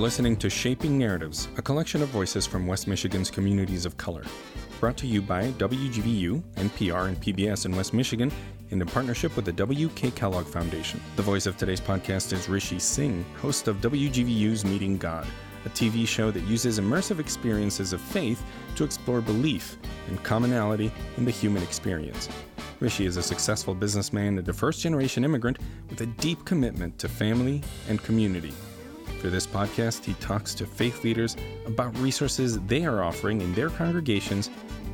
listening to Shaping Narratives, a collection of voices from West Michigan's communities of color. Brought to you by WGVU, NPR, and PBS in West Michigan and in partnership with the W.K. Kellogg Foundation. The voice of today's podcast is Rishi Singh, host of WGVU's Meeting God, a TV show that uses immersive experiences of faith to explore belief and commonality in the human experience. Rishi is a successful businessman and a first generation immigrant with a deep commitment to family and community. For this podcast, he talks to faith leaders about resources they are offering in their congregations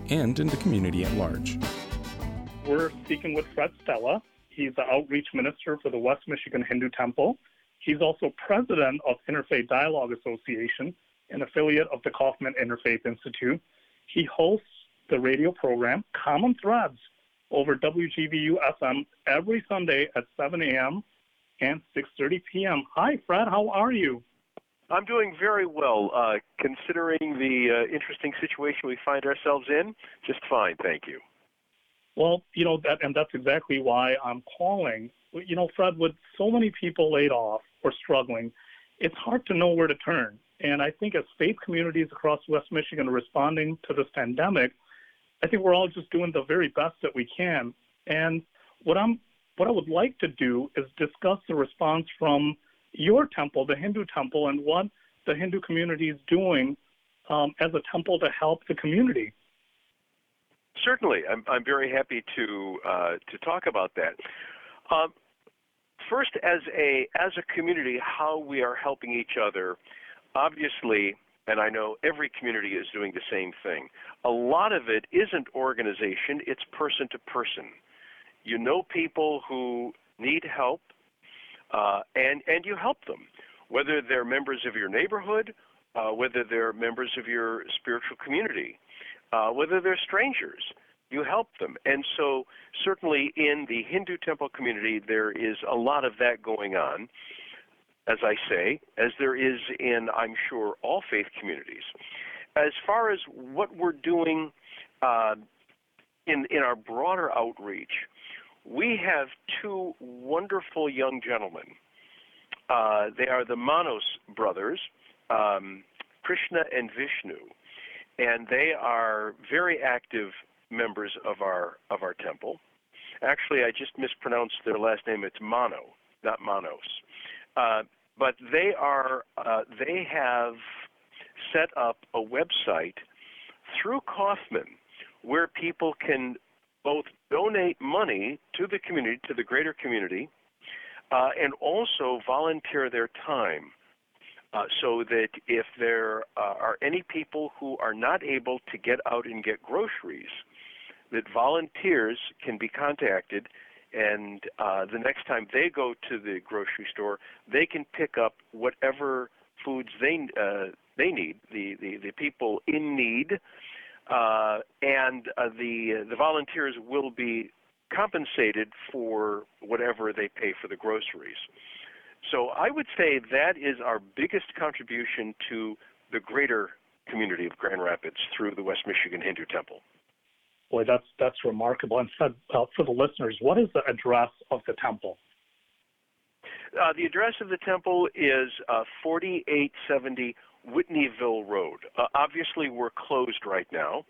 and in the community at large. We're speaking with Fred Stella. He's the outreach minister for the West Michigan Hindu Temple. He's also president of Interfaith Dialogue Association, an affiliate of the Kaufman Interfaith Institute. He hosts the radio program Common Threads over WGVU FM every Sunday at 7 a.m. and 6:30 p.m. Hi, Fred. How are you? I'm doing very well, uh, considering the uh, interesting situation we find ourselves in. Just fine, thank you. Well, you know that, and that's exactly why I'm calling. You know, Fred, with so many people laid off or struggling, it's hard to know where to turn. And I think as faith communities across West Michigan are responding to this pandemic, I think we're all just doing the very best that we can. And what I'm what I would like to do is discuss the response from your temple, the Hindu temple, and what the Hindu community is doing um, as a temple to help the community. Certainly, I'm, I'm very happy to uh, to talk about that. Um, first, as a as a community, how we are helping each other. Obviously, and I know every community is doing the same thing. A lot of it isn't organization; it's person to person. You know people who need help, uh, and and you help them, whether they're members of your neighborhood, uh, whether they're members of your spiritual community, uh, whether they're strangers. You help them, and so certainly in the Hindu temple community, there is a lot of that going on as I say, as there is in, I'm sure, all faith communities. As far as what we're doing uh, in in our broader outreach, we have two wonderful young gentlemen. Uh, they are the Manos brothers, um, Krishna and Vishnu, and they are very active members of our of our temple. Actually, I just mispronounced their last name. It's Mano, not Manos. Uh, but they are uh, they have set up a website through Kaufman where people can both donate money to the community, to the greater community, uh, and also volunteer their time. Uh, so that if there uh, are any people who are not able to get out and get groceries, that volunteers can be contacted and uh, the next time they go to the grocery store, they can pick up whatever foods they uh, they need. The, the the people in need, uh, and uh, the the volunteers will be compensated for whatever they pay for the groceries. So I would say that is our biggest contribution to the greater community of Grand Rapids through the West Michigan Hindu Temple. Boy, that's that's remarkable. And said uh, for the listeners, what is the address of the temple? Uh, the address of the temple is uh, 4870 Whitneyville Road. Uh, obviously, we're closed right now,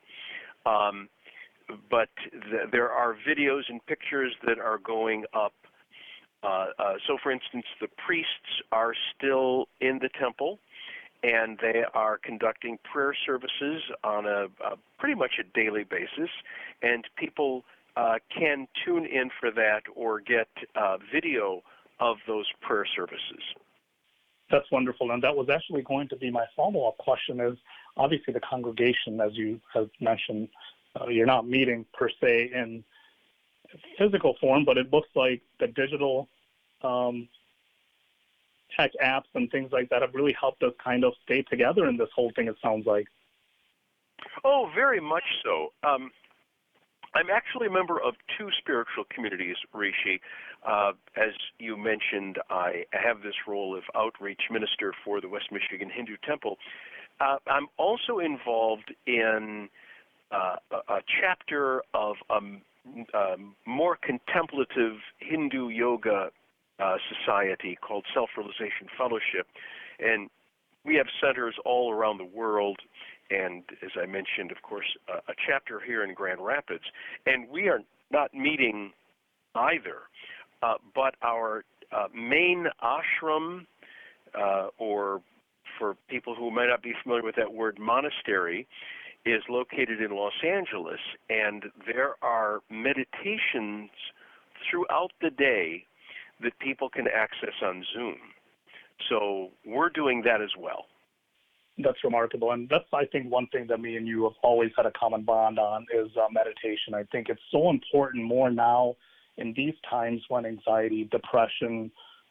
um, but th- there are videos and pictures that are going up. Uh, uh, so, for instance, the priests are still in the temple and they are conducting prayer services on a, a pretty much a daily basis, and people uh, can tune in for that or get uh, video of those prayer services. That's wonderful, and that was actually going to be my follow-up question. Is obviously the congregation, as you have mentioned, uh, you're not meeting per se in physical form, but it looks like the digital um, tech apps and things like that have really helped us kind of stay together in this whole thing, it sounds like. Oh, very much so. Um, I'm actually a member of two spiritual communities, Rishi. Uh, as you mentioned, I have this role of outreach minister for the West Michigan Hindu Temple. Uh, I'm also involved in uh, a, chapter of a, a more contemplative Hindu yoga uh, society called Self Realization Fellowship. And we have centers all around the world, and as I mentioned, of course, a, chapter here in Grand Rapids. And we are not meeting either, uh, but our uh, main ashram, uh, or for people who might not be familiar with that word, monastery, is located in Los Angeles, and there are meditations throughout the day that people can access on Zoom. So we're doing that as well. That's remarkable, and that's I think one thing that me and you have always had a common bond on is uh, meditation. I think it's so important more now in these times when anxiety, depression,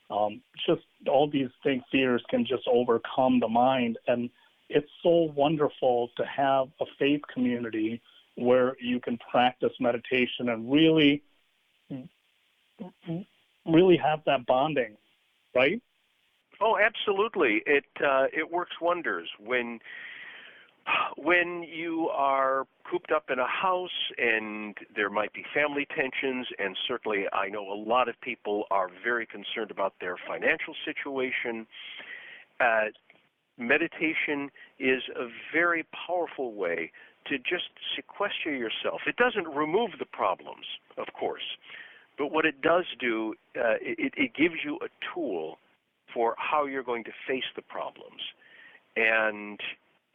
um, just all these things, fears can just overcome the mind, and it's so wonderful to have a faith community where you can practice meditation and really, really have that bonding, right? Oh, absolutely. It uh, it works wonders when when you are cooped up in a house and there might be family tensions and certainly I know a lot of people are very concerned about their financial situation. Uh, meditation is a very powerful way to just sequester yourself. It doesn't remove the problems, of course, but what it does do, uh, it, it gives you a tool for how you're going to face the problems. And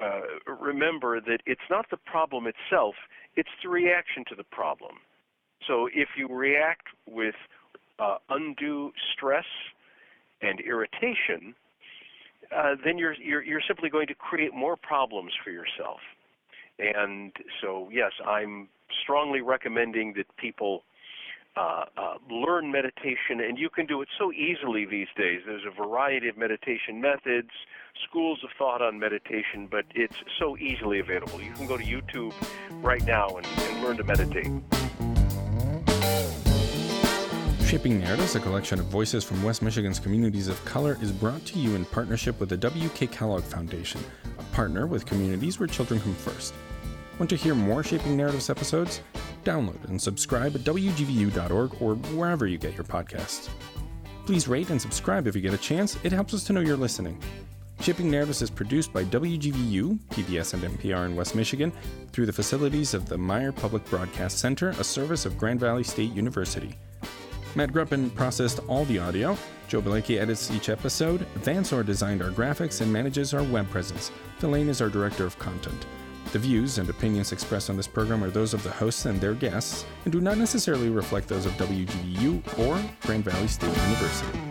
uh, remember that it's not the problem itself, it's the reaction to the problem. So if you react with uh, undue stress and irritation, uh, then you're, you're, you're simply going to create more problems for yourself. And so, yes, I'm strongly recommending that people uh, uh, learn meditation, and you can do it so easily these days. There's a variety of meditation methods, schools of thought on meditation, but it's so easily available. You can go to YouTube right now and, and learn to meditate. Shaping Narratives, a collection of voices from West Michigan's communities of color, is brought to you in partnership with the W.K. Kellogg Foundation, a partner with communities where children come first. Want to hear more Shaping Narratives episodes? Download and subscribe at WGVU.org or wherever you get your podcasts. Please rate and subscribe if you get a chance, it helps us to know you're listening. Shaping Narratives is produced by WGVU, PBS, and NPR in West Michigan through the facilities of the Meijer Public Broadcast Center, a service of Grand Valley State University. Matt Gruppen processed all the audio. Joe Belecki edits each episode. Vansor designed our graphics and manages our web presence. Delane is our director of content. The views and opinions expressed on this program are those of the hosts and their guests and do not necessarily reflect those of WGVU or Grand Valley State University.